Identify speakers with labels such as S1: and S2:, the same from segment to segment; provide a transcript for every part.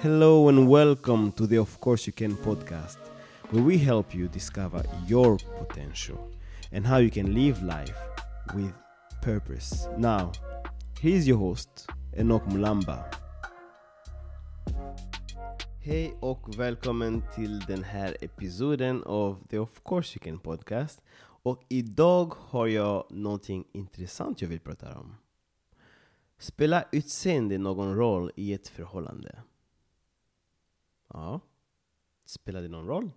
S1: Hello and welcome to the Of Course You Can podcast, where we help you discover your potential and how you can live life with purpose. Now, here's your host, Enoch Mulamba. Hej och välkommen till den här episoden av The Of Course You Can podcast. Och idag har jag någonting intressant jag vill prata om. Spelar utseende någon roll i ett förhållande? Ja, spelar det någon roll?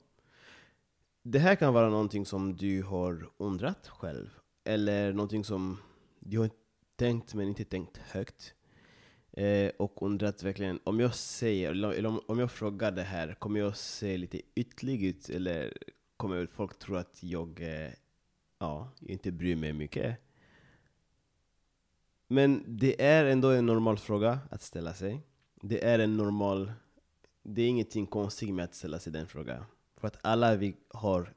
S1: Det här kan vara någonting som du har undrat själv. Eller någonting som du har tänkt men inte tänkt högt. Eh, och undrat verkligen, om jag säger, eller om, om jag frågar det här, kommer jag se lite ytlig ut? Eller kommer folk tro att jag, eh, ja, inte bryr mig mycket? Men det är ändå en normal fråga att ställa sig. Det är en normal det är ingenting konstigt med att ställa sig den frågan. För att alla vi har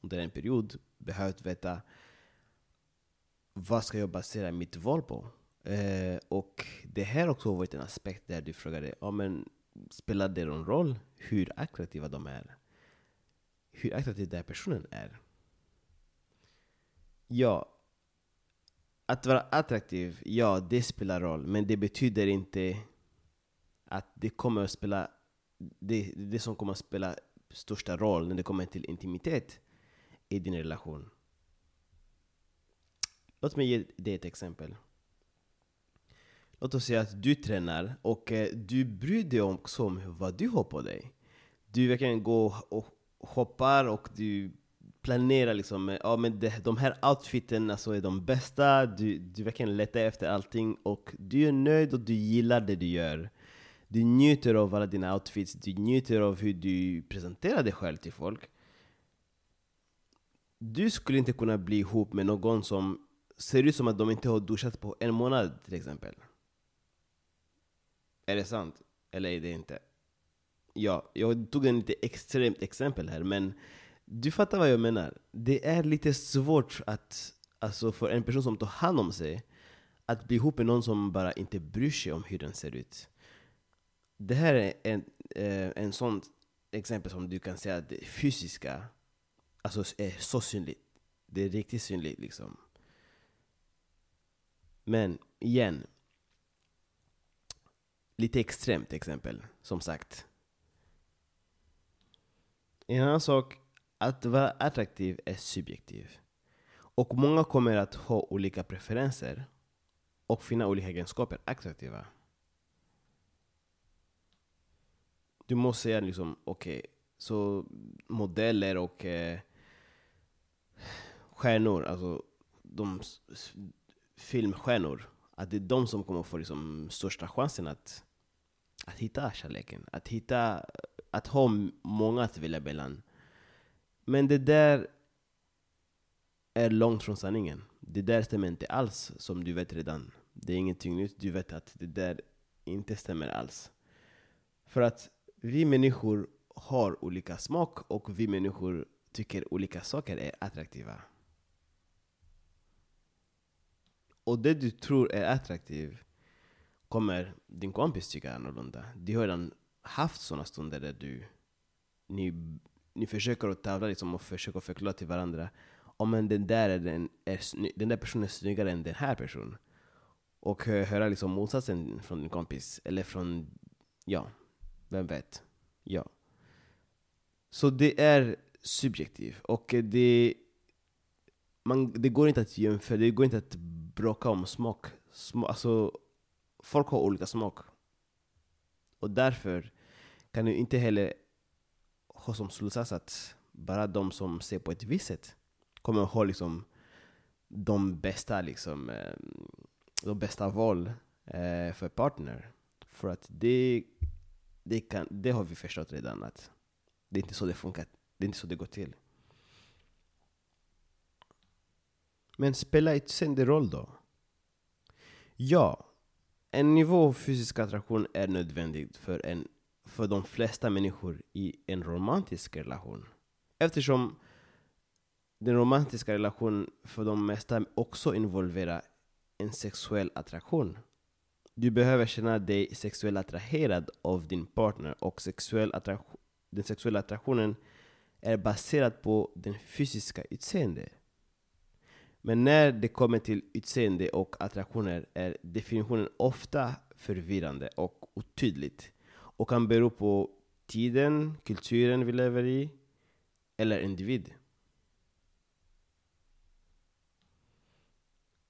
S1: under en period behövt veta vad ska jag basera mitt val på? Eh, och det här också varit en aspekt där du frågade, ja, men spelar det någon roll hur attraktiva de är? Hur attraktiv den här personen är? Ja, att vara attraktiv, ja det spelar roll, men det betyder inte att det kommer att spela det, det som kommer att spela största roll när det kommer till intimitet i din relation. Låt mig ge dig ett exempel. Låt oss säga att du tränar och eh, du bryr dig också om vad du har på dig. Du verkligen går och hoppar och du Planera liksom, eh, ja men det, de här outfiten alltså är de bästa, du, du verkligen letar efter allting och du är nöjd och du gillar det du gör. Du njuter av alla dina outfits, du njuter av hur du presenterar dig själv till folk. Du skulle inte kunna bli ihop med någon som ser ut som att de inte har duschat på en månad till exempel. Är det sant? Eller är det inte? Ja, jag tog en lite extremt exempel här, men du fattar vad jag menar. Det är lite svårt att, alltså för en person som tar hand om sig, att bli ihop med någon som bara inte bryr sig om hur den ser ut. Det här är en, eh, en sån exempel som du kan säga att det fysiska alltså är så synligt. Det är riktigt synligt liksom. Men igen, lite extremt exempel, som sagt. En annan sak, att vara attraktiv är subjektiv. Och många kommer att ha olika preferenser och finna olika egenskaper attraktiva. Du måste säga liksom, okej, okay, så modeller och eh, stjärnor, alltså de filmstjärnor, att det är de som kommer få liksom största chansen att, att hitta kärleken. Att hitta, att ha många att välja mellan. Men det där är långt från sanningen. Det där stämmer inte alls, som du vet redan. Det är ingenting nytt, du vet att det där inte stämmer alls. För att vi människor har olika smak och vi människor tycker olika saker är attraktiva. Och det du tror är attraktivt kommer din kompis tycka annorlunda. Du har redan haft sådana stunder där du, ni, ni försöker att tävla liksom och försöker förklara till varandra om men den där, är den, är, den där personen är snyggare än den här personen. Och höra liksom motsatsen från din kompis, eller från, ja, vem vet? Ja. Så det är subjektivt. Och det, man, det går inte att jämföra, det går inte att bråka om smak. Sm alltså, folk har olika smak. Och därför kan du inte heller ha som slutsats att bara de som ser på ett visst sätt kommer ha liksom de bästa, liksom, eh, de bästa val eh, för partner. För att det det, kan, det har vi förstått redan att det är inte så det funkar. Det är inte så det går till. Men spelar utseende roll då? Ja, en nivå av fysisk attraktion är nödvändig för, en, för de flesta människor i en romantisk relation. Eftersom den romantiska relationen för de mesta också involverar en sexuell attraktion. Du behöver känna dig sexuellt attraherad av din partner och sexuell attraktion, den sexuella attraktionen är baserad på den fysiska utseendet. Men när det kommer till utseende och attraktioner är definitionen ofta förvirrande och otydligt och kan bero på tiden, kulturen vi lever i eller individ.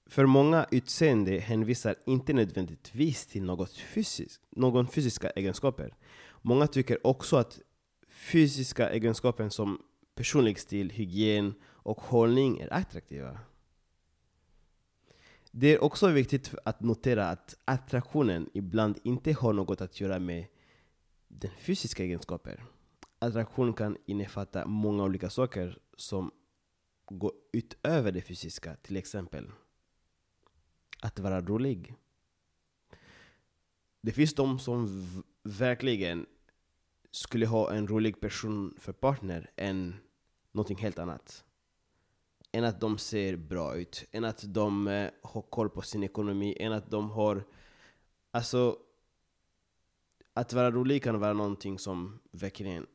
S1: För många utseende hänvisar inte nödvändigtvis till något fysiskt, någon fysiska egenskaper. Många tycker också att fysiska egenskaper som personlig stil, hygien och hållning är attraktiva. Det är också viktigt att notera att attraktionen ibland inte har något att göra med den fysiska egenskaper. Attraktion kan innefatta många olika saker som går utöver det fysiska, till exempel att vara rolig. Det finns de som verkligen skulle ha en rolig person för partner än någonting helt annat. Än att de ser bra ut, än att de eh, har koll på sin ekonomi, än att de har... Alltså, att vara rolig kan vara någonting som verkligen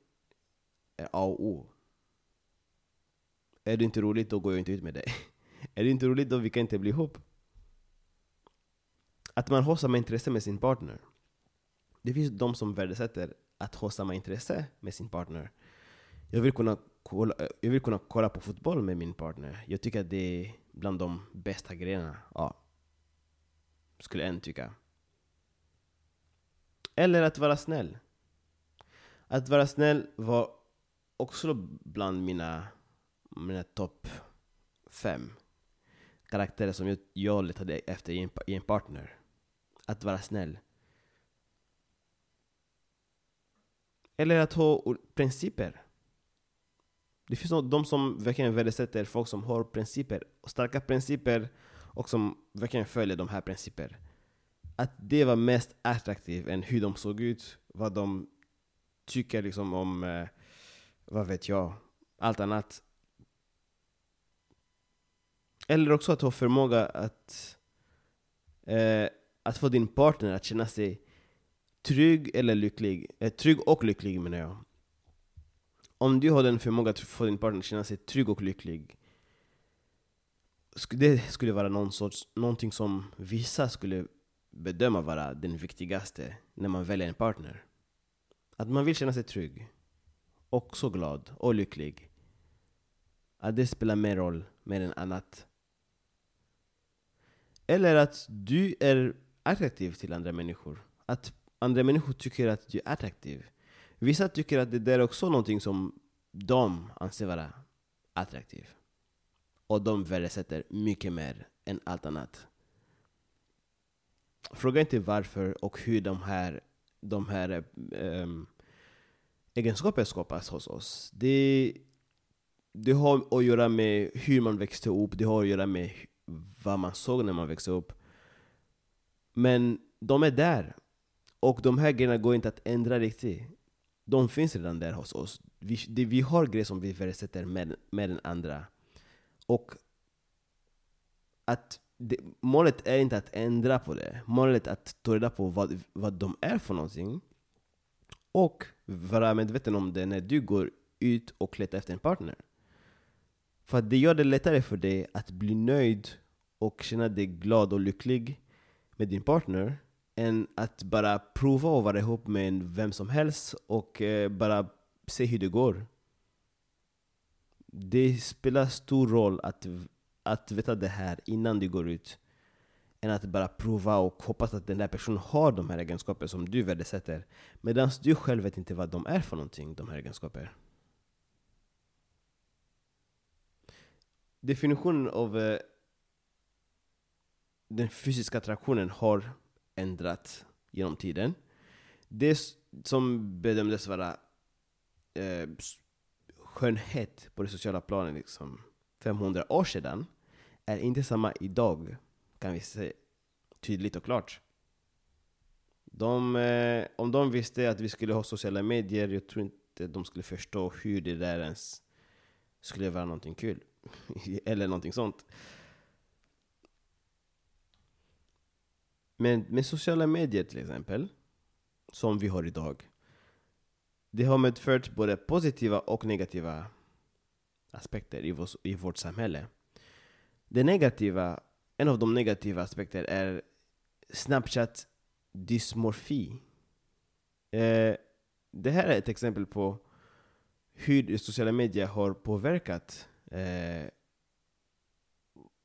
S1: är A och O. Är du inte roligt, då går jag inte ut med dig. är du inte roligt, då vi kan inte bli ihop. Att man har samma intresse med sin partner. Det finns de som värdesätter att ha samma intresse med sin partner. Jag vill kunna kolla, jag vill kunna kolla på fotboll med min partner. Jag tycker att det är bland de bästa grejerna. Ja. Skulle en tycka. Eller att vara snäll. Att vara snäll var också bland mina, mina topp fem karaktärer som jag, jag letade efter i en, i en partner. Att vara snäll. Eller att ha principer. Det finns de som verkligen värdesätter folk som har principer, starka principer och som verkligen följer de här principerna. Att det var mest attraktivt än hur de såg ut, vad de tycker liksom om, eh, vad vet jag, allt annat. Eller också att ha förmåga att, eh, att få din partner att känna sig trygg eller lycklig. Eh, trygg och lycklig menar jag. Om du har den förmågan att få din partner att känna sig trygg och lycklig. Det skulle vara någon sorts, någonting som vissa skulle bedöma vara den viktigaste när man väljer en partner. Att man vill känna sig trygg. Och så glad och lycklig. Att det spelar mer roll mer än annat. Eller att du är attraktiv till andra människor. Att andra människor tycker att du är attraktiv. Vissa tycker att det där är också någonting som de anser vara attraktivt. Och de värdesätter mycket mer än allt annat. Fråga inte varför och hur de här, de här ehm, um, egenskaperna skapas hos oss. Det, det har att göra med hur man växte upp, det har att göra med vad man såg när man växte upp. Men de är där. Och de här grejerna går inte att ändra riktigt. De finns redan där hos oss. Vi, det, vi har grejer som vi värdesätter med, med den andra. Och att det, målet är inte att ändra på det. Målet är att ta reda på vad, vad de är för någonting. Och vara medveten om det när du går ut och letar efter en partner. För det gör det lättare för dig att bli nöjd och känna dig glad och lycklig med din partner än att bara prova att vara ihop med vem som helst och eh, bara se hur det går. Det spelar stor roll att, att veta det här innan du går ut än att bara prova och hoppas att den där personen har de här egenskaperna som du värdesätter medan du själv vet inte vad de är för någonting, de här egenskaperna. Definitionen av eh, den fysiska attraktionen har ändrats genom tiden. Det som bedömdes vara eh, skönhet på det sociala planet liksom 500 år sedan är inte samma idag, kan vi se tydligt och klart. De, eh, om de visste att vi skulle ha sociala medier, jag tror inte de skulle förstå hur det där ens skulle vara någonting kul. Eller någonting sånt. Men med sociala medier till exempel, som vi har idag, det har medfört både positiva och negativa aspekter i, vår, i vårt samhälle. Det negativa, en av de negativa aspekterna är Snapchat dysmorfi. Eh, det här är ett exempel på hur sociala medier har påverkat eh,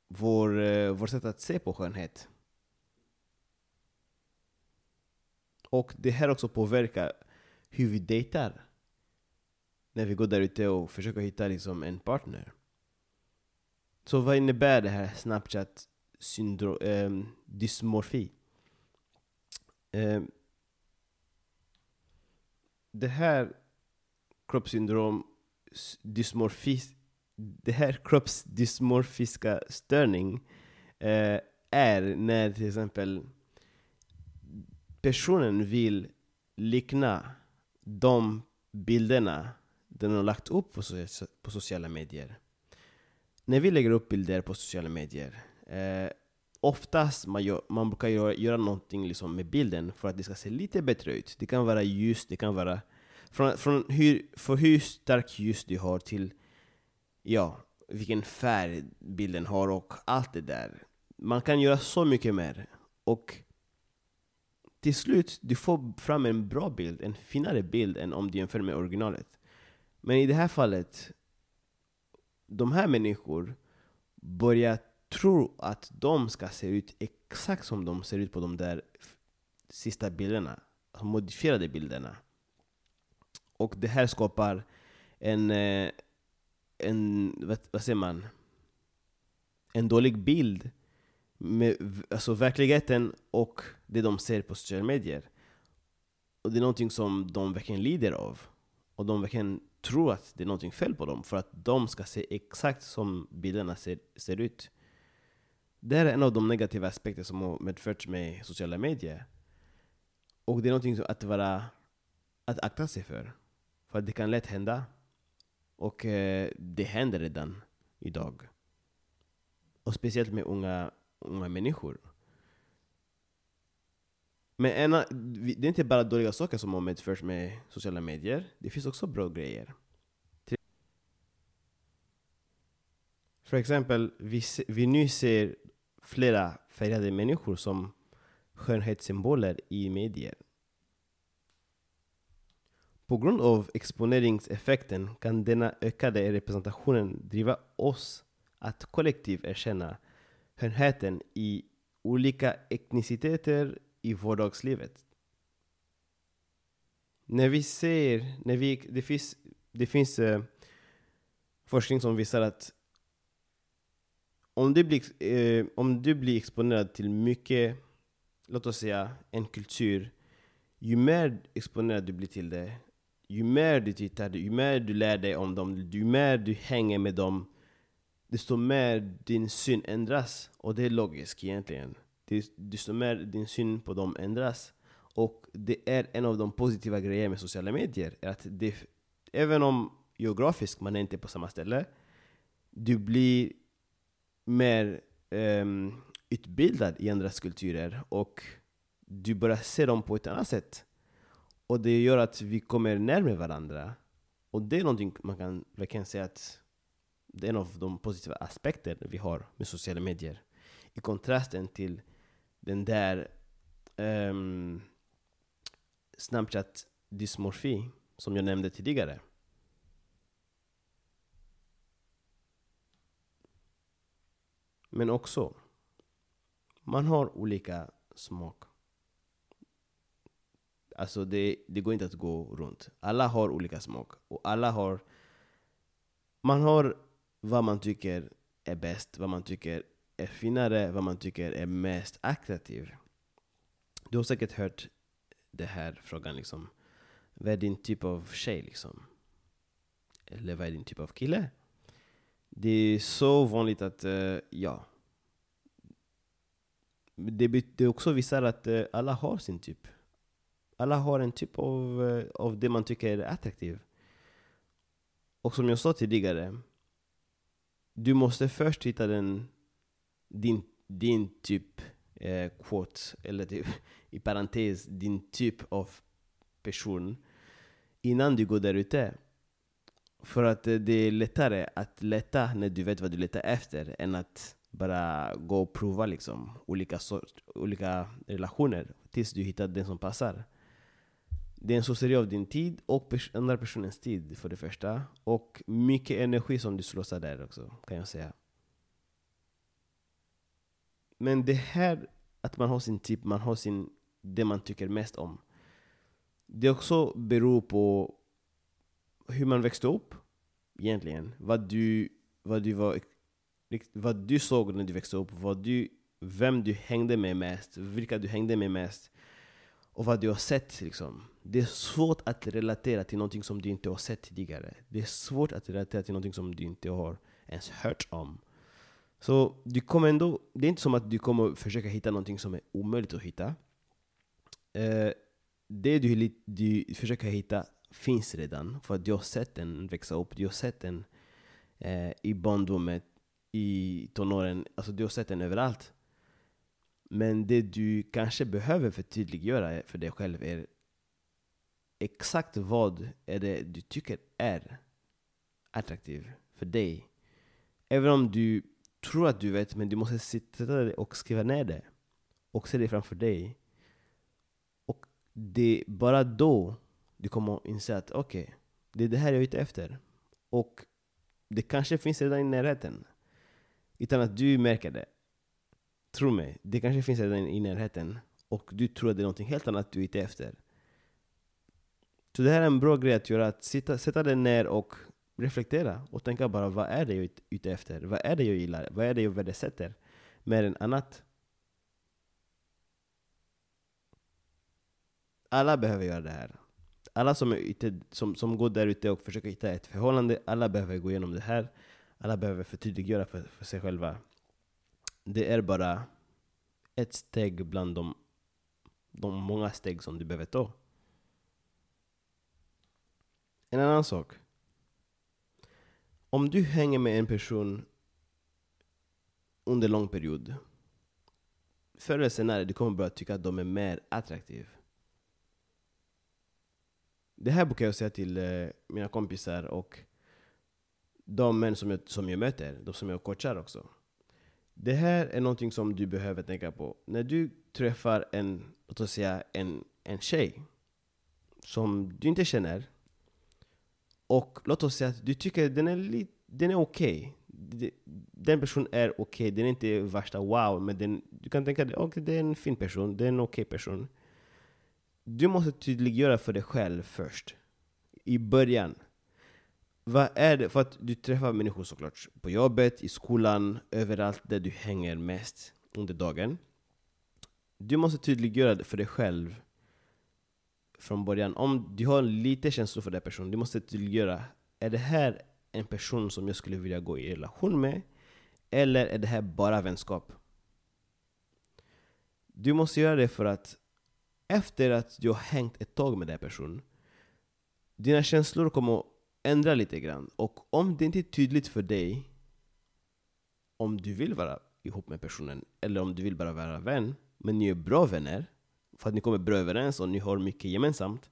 S1: vår, eh, vår sätt att se på skönhet. Och det här också påverkar hur vi dejtar. När vi går där ute och försöker hitta liksom en partner. Så vad innebär det här Snapchat syndrom, eh, dysmorfi? Eh, det här kroppssyndrom, dysmorfi, det här kroppsdysmorfiska störning eh, är när till exempel personen vill likna de bilderna den har lagt upp på, på sociala medier. När vi lägger upp bilder på sociala medier, eh, oftast man, gör, man brukar göra, göra någonting liksom med bilden för att det ska se lite bättre ut. Det kan vara ljus, det kan vara... Från, från hur, för hur starkt ljus du har till ja, vilken färg bilden har och allt det där. Man kan göra så mycket mer. Och till slut, du får fram en bra bild, en finare bild än om du jämför med originalet. Men i det här fallet, de här människor börjar tro att de ska se ut exakt som de ser ut på de där sista bilderna, alltså modifierade bilderna. Och det här skapar en, eh, en vad, vad säger man, en dålig bild med alltså verkligheten och det de ser på sociala medier. Och det är någonting som de verkligen lider av. Och de verkligen tror att det är någonting fel på dem för att de ska se exakt som bilderna ser, ser ut. Det här är en av de negativa aspekter som har medförts med sociala medier. Och det är någonting att, vara, att akta sig för. För det kan lätt hända. Och eh, det händer redan idag. Och speciellt med unga, unga människor. Men ena, det är inte bara dåliga saker som har medförts med sociala medier. Det finns också bra grejer. För exempel, vi, vi nu ser flera färgade människor som skönhetssymboler i medier. På grund av exponeringseffekten kan denna ökade representationen driva oss att kollektivt erkänna skönheten i olika etniciteter i vardagslivet. När vi ser, när vi, det finns, det finns eh, forskning som visar att om du, blir, eh, om du blir exponerad till mycket, låt oss säga en kultur, ju mer exponerad du blir till det, ju mer du tittar, ju mer du lär dig om dem, ju mer du hänger med dem, desto mer din syn ändras. Och det är logiskt egentligen. Desto mer din syn på dem ändras. Och det är en av de positiva grejerna med sociala medier. Att det, även om geografiskt man är inte på samma ställe, du blir mer um, utbildad i andras kulturer och du börjar se dem på ett annat sätt. Och det gör att vi kommer närmare varandra. Och det är någonting man kan verkligen säga att det är en av de positiva aspekter vi har med sociala medier. I kontrasten till den där um, Snapchat dysmorfi som jag nämnde tidigare. Men också, man har olika smak. Alltså det, det går inte att gå runt. Alla har olika smak. Och alla har... Man har vad man tycker är bäst, vad man tycker är finare, vad man tycker är mest attraktiv. Du har säkert hört den här frågan liksom. Vad är din typ av tjej liksom? Eller vad är din typ av kille? Det är så vanligt att, uh, ja. Det, det också visar att uh, alla har sin typ. Alla har en typ av, uh, av det man tycker är attraktiv. Och som jag sa tidigare, du måste först hitta den, din, din typ eh, quote, eller typ, i parentes, din typ av person innan du går där ute. För att eh, det är lättare att leta när du vet vad du letar efter än att bara gå och prova liksom, olika, sort, olika relationer tills du hittar den som passar. Det är en sorcery av din tid och pers andra personens tid för det första. Och mycket energi som du slösar där också, kan jag säga. Men det här att man har sin typ, man har sin, det man tycker mest om. Det också beror på hur man växte upp egentligen. Vad du, vad du, var, vad du såg när du växte upp, vad du, vem du hängde med mest, vilka du hängde med mest. Och vad du har sett liksom. Det är svårt att relatera till någonting som du inte har sett tidigare. Det är svårt att relatera till någonting som du inte har ens hört om. Så du kommer ändå, det är inte som att du kommer försöka hitta någonting som är omöjligt att hitta. Eh, det du, du försöker hitta finns redan, för att du har sett den växa upp, du har sett den eh, i barndomen, i tonåren, alltså du har sett den överallt. Men det du kanske behöver förtydliggöra för dig själv är exakt vad är det du tycker är attraktivt för dig. Även om du tror att du vet, men du måste sitta där och skriva ner det. Och se det framför dig. Och det är bara då du kommer att inse att okej, okay, det är det här jag är ute efter. Och det kanske finns redan i närheten. Utan att du märker det. Tro mig, det kanske finns redan i närheten. Och du tror att det är något helt annat du är ute efter. Så det här är en bra grej att göra, att sitta, sätta dig ner och reflektera och tänka bara vad är det jag är ute efter? Vad är det jag gillar? Vad är det jag värdesätter? Mer än annat. Alla behöver göra det här. Alla som, är ute, som, som går där ute och försöker hitta ett förhållande, alla behöver gå igenom det här. Alla behöver förtydliggöra för, för sig själva. Det är bara ett steg bland de, de många steg som du behöver ta. En annan sak om du hänger med en person under lång period, förr eller senare du kommer börja tycka att de är mer attraktiva. Det här brukar jag säga till eh, mina kompisar och de män som jag, som jag möter, de som jag coachar också. Det här är någonting som du behöver tänka på. När du träffar en, låt oss säga en, en tjej som du inte känner och låt oss säga att du tycker den är, li, den är okej. Okay. Den personen är okej, okay. den är inte värsta wow, men den, du kan tänka dig okay, det är en fin person, det är en okej okay person. Du måste tydliggöra för dig själv först. I början. Vad är det? För att du träffar människor såklart. På jobbet, i skolan, överallt där du hänger mest under dagen. Du måste tydliggöra det för dig själv från början. Om du har lite känslor för den personen, du måste tydliggöra. Är det här en person som jag skulle vilja gå i relation med? Eller är det här bara vänskap? Du måste göra det för att efter att du har hängt ett tag med den här personen, dina känslor kommer att ändra lite grann. Och om det inte är tydligt för dig om du vill vara ihop med personen, eller om du vill bara vara vän, men ni är bra vänner, för att ni kommer bra överens och ni har mycket gemensamt.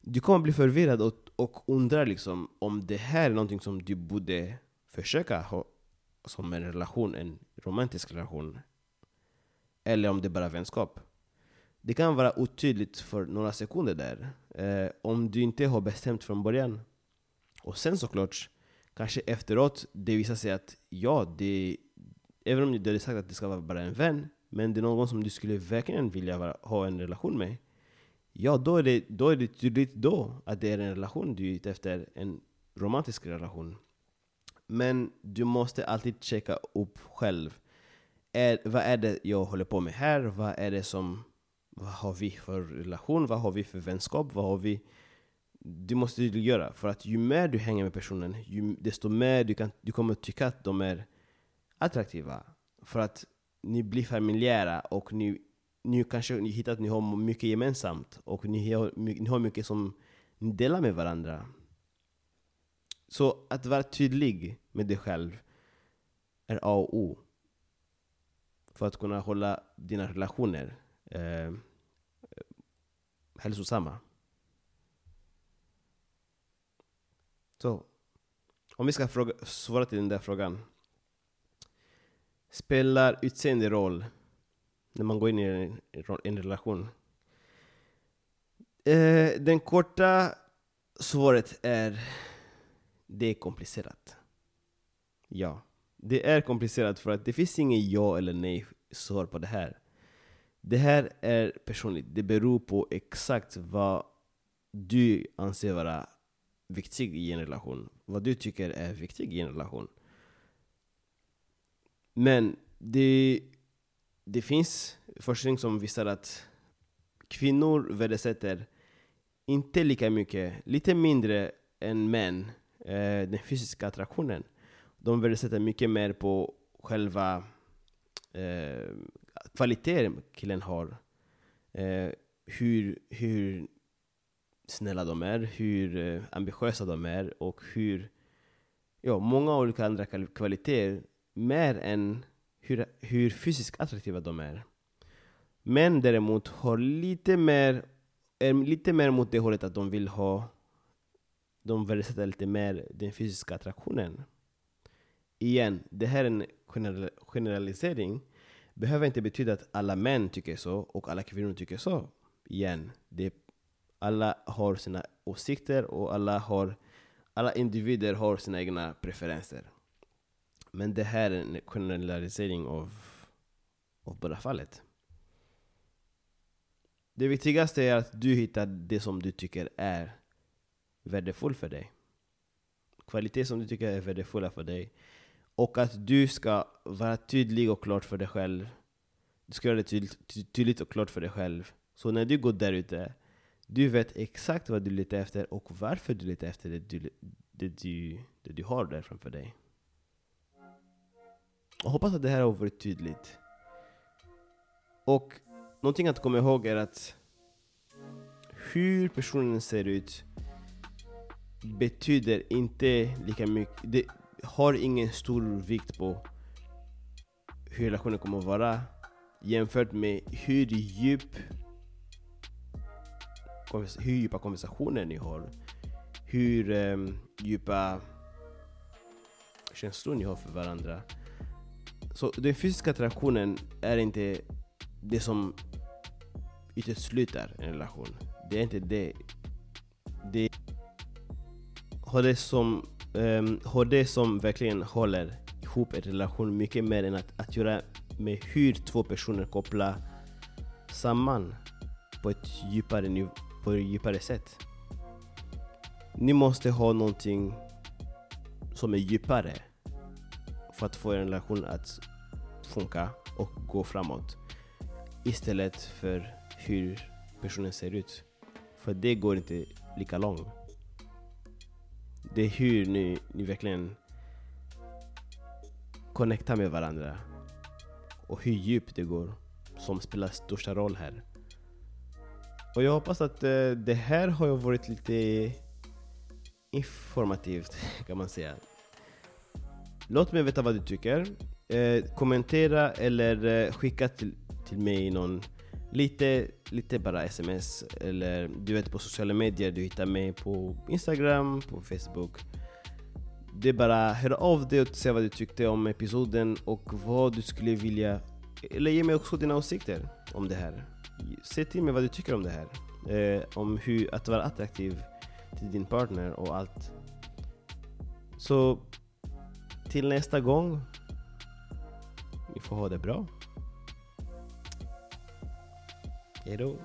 S1: Du kommer bli förvirrad och, och undra liksom om det här är någonting som du borde försöka ha som en relation, en romantisk relation. Eller om det är bara vänskap. Det kan vara otydligt för några sekunder där. Eh, om du inte har bestämt från början. Och sen såklart, kanske efteråt, det visar sig att ja, det, även om du hade sagt att det ska vara bara en vän, men det är någon som du skulle verkligen vilja vara, ha en relation med, ja då är, det, då är det tydligt då att det är en relation du är ute efter, en romantisk relation. Men du måste alltid checka upp själv. Är, vad är det jag håller på med här? Vad är det som... Vad har vi för relation? Vad har vi för vänskap? Vad har vi... Du måste göra, för att ju mer du hänger med personen, ju, desto mer du, kan, du kommer tycka att de är attraktiva. För att ni blir familjära och ni, ni kanske ni hittar att ni har mycket gemensamt och ni har, ni har mycket som ni delar med varandra. Så att vara tydlig med dig själv är A och O. för att kunna hålla dina relationer eh, hälsosamma. Så, om vi ska fråga, svara till den där frågan. Spelar utseende roll när man går in i en, en relation? Eh, den korta svaret är det är komplicerat. Ja, det är komplicerat för att det finns ingen ja eller nej svar på det här. Det här är personligt. Det beror på exakt vad du anser vara viktigt i en relation. Vad du tycker är viktigt i en relation. Men det, det finns forskning som visar att kvinnor värdesätter inte lika mycket, lite mindre än män, eh, den fysiska attraktionen. De värdesätter mycket mer på själva eh, kvaliteten killen har. Eh, hur, hur snälla de är, hur eh, ambitiösa de är och hur, ja, många olika andra kvaliteter mer än hur, hur fysiskt attraktiva de är. Män däremot har lite mer, är lite mer mot det hållet att de vill ha de värdesätter lite mer den fysiska attraktionen. Igen, det här är en generalisering. behöver inte betyda att alla män tycker så och alla kvinnor tycker så. Igen, det, alla har sina åsikter och alla, har, alla individer har sina egna preferenser. Men det här är en generalisering av, av bara fallet. Det viktigaste är att du hittar det som du tycker är värdefullt för dig. Kvalitet som du tycker är värdefulla för dig. Och att du ska vara tydlig och klart för dig själv. Du ska göra det tydligt, tydligt och klart för dig själv. Så när du går där ute, du vet exakt vad du letar efter och varför du letar efter det du, det du, det du har där framför dig. Jag hoppas att det här har varit tydligt. Och någonting att komma ihåg är att hur personen ser ut betyder inte lika mycket. Det har ingen stor vikt på hur relationen kommer att vara jämfört med hur djup hur djupa konversationer ni har. Hur um, djupa känslor ni har för varandra. Så den fysiska attraktionen är inte det som utesluter en relation. Det är inte det. Det har det som, um, har det som verkligen håller ihop en relation mycket mer än att, att göra med hur två personer kopplar samman på ett djupare, på ett djupare sätt. Ni måste ha någonting som är djupare för att få en relation att funka och gå framåt. Istället för hur personen ser ut. För det går inte lika långt. Det är hur ni, ni verkligen connectar med varandra. Och hur djupt det går som spelar största roll här. Och jag hoppas att eh, det här har varit lite informativt kan man säga. Låt mig veta vad du tycker. Eh, kommentera eller eh, skicka till, till mig någon lite, lite bara sms eller du vet på sociala medier. Du hittar mig på Instagram, på Facebook. Det är bara hör av dig och säg vad du tyckte om episoden och vad du skulle vilja eller ge mig också dina åsikter om det här. Säg till mig vad du tycker om det här. Eh, om hur att vara attraktiv till din partner och allt. Så till nästa gång. Ni får ha det bra. Hejdå.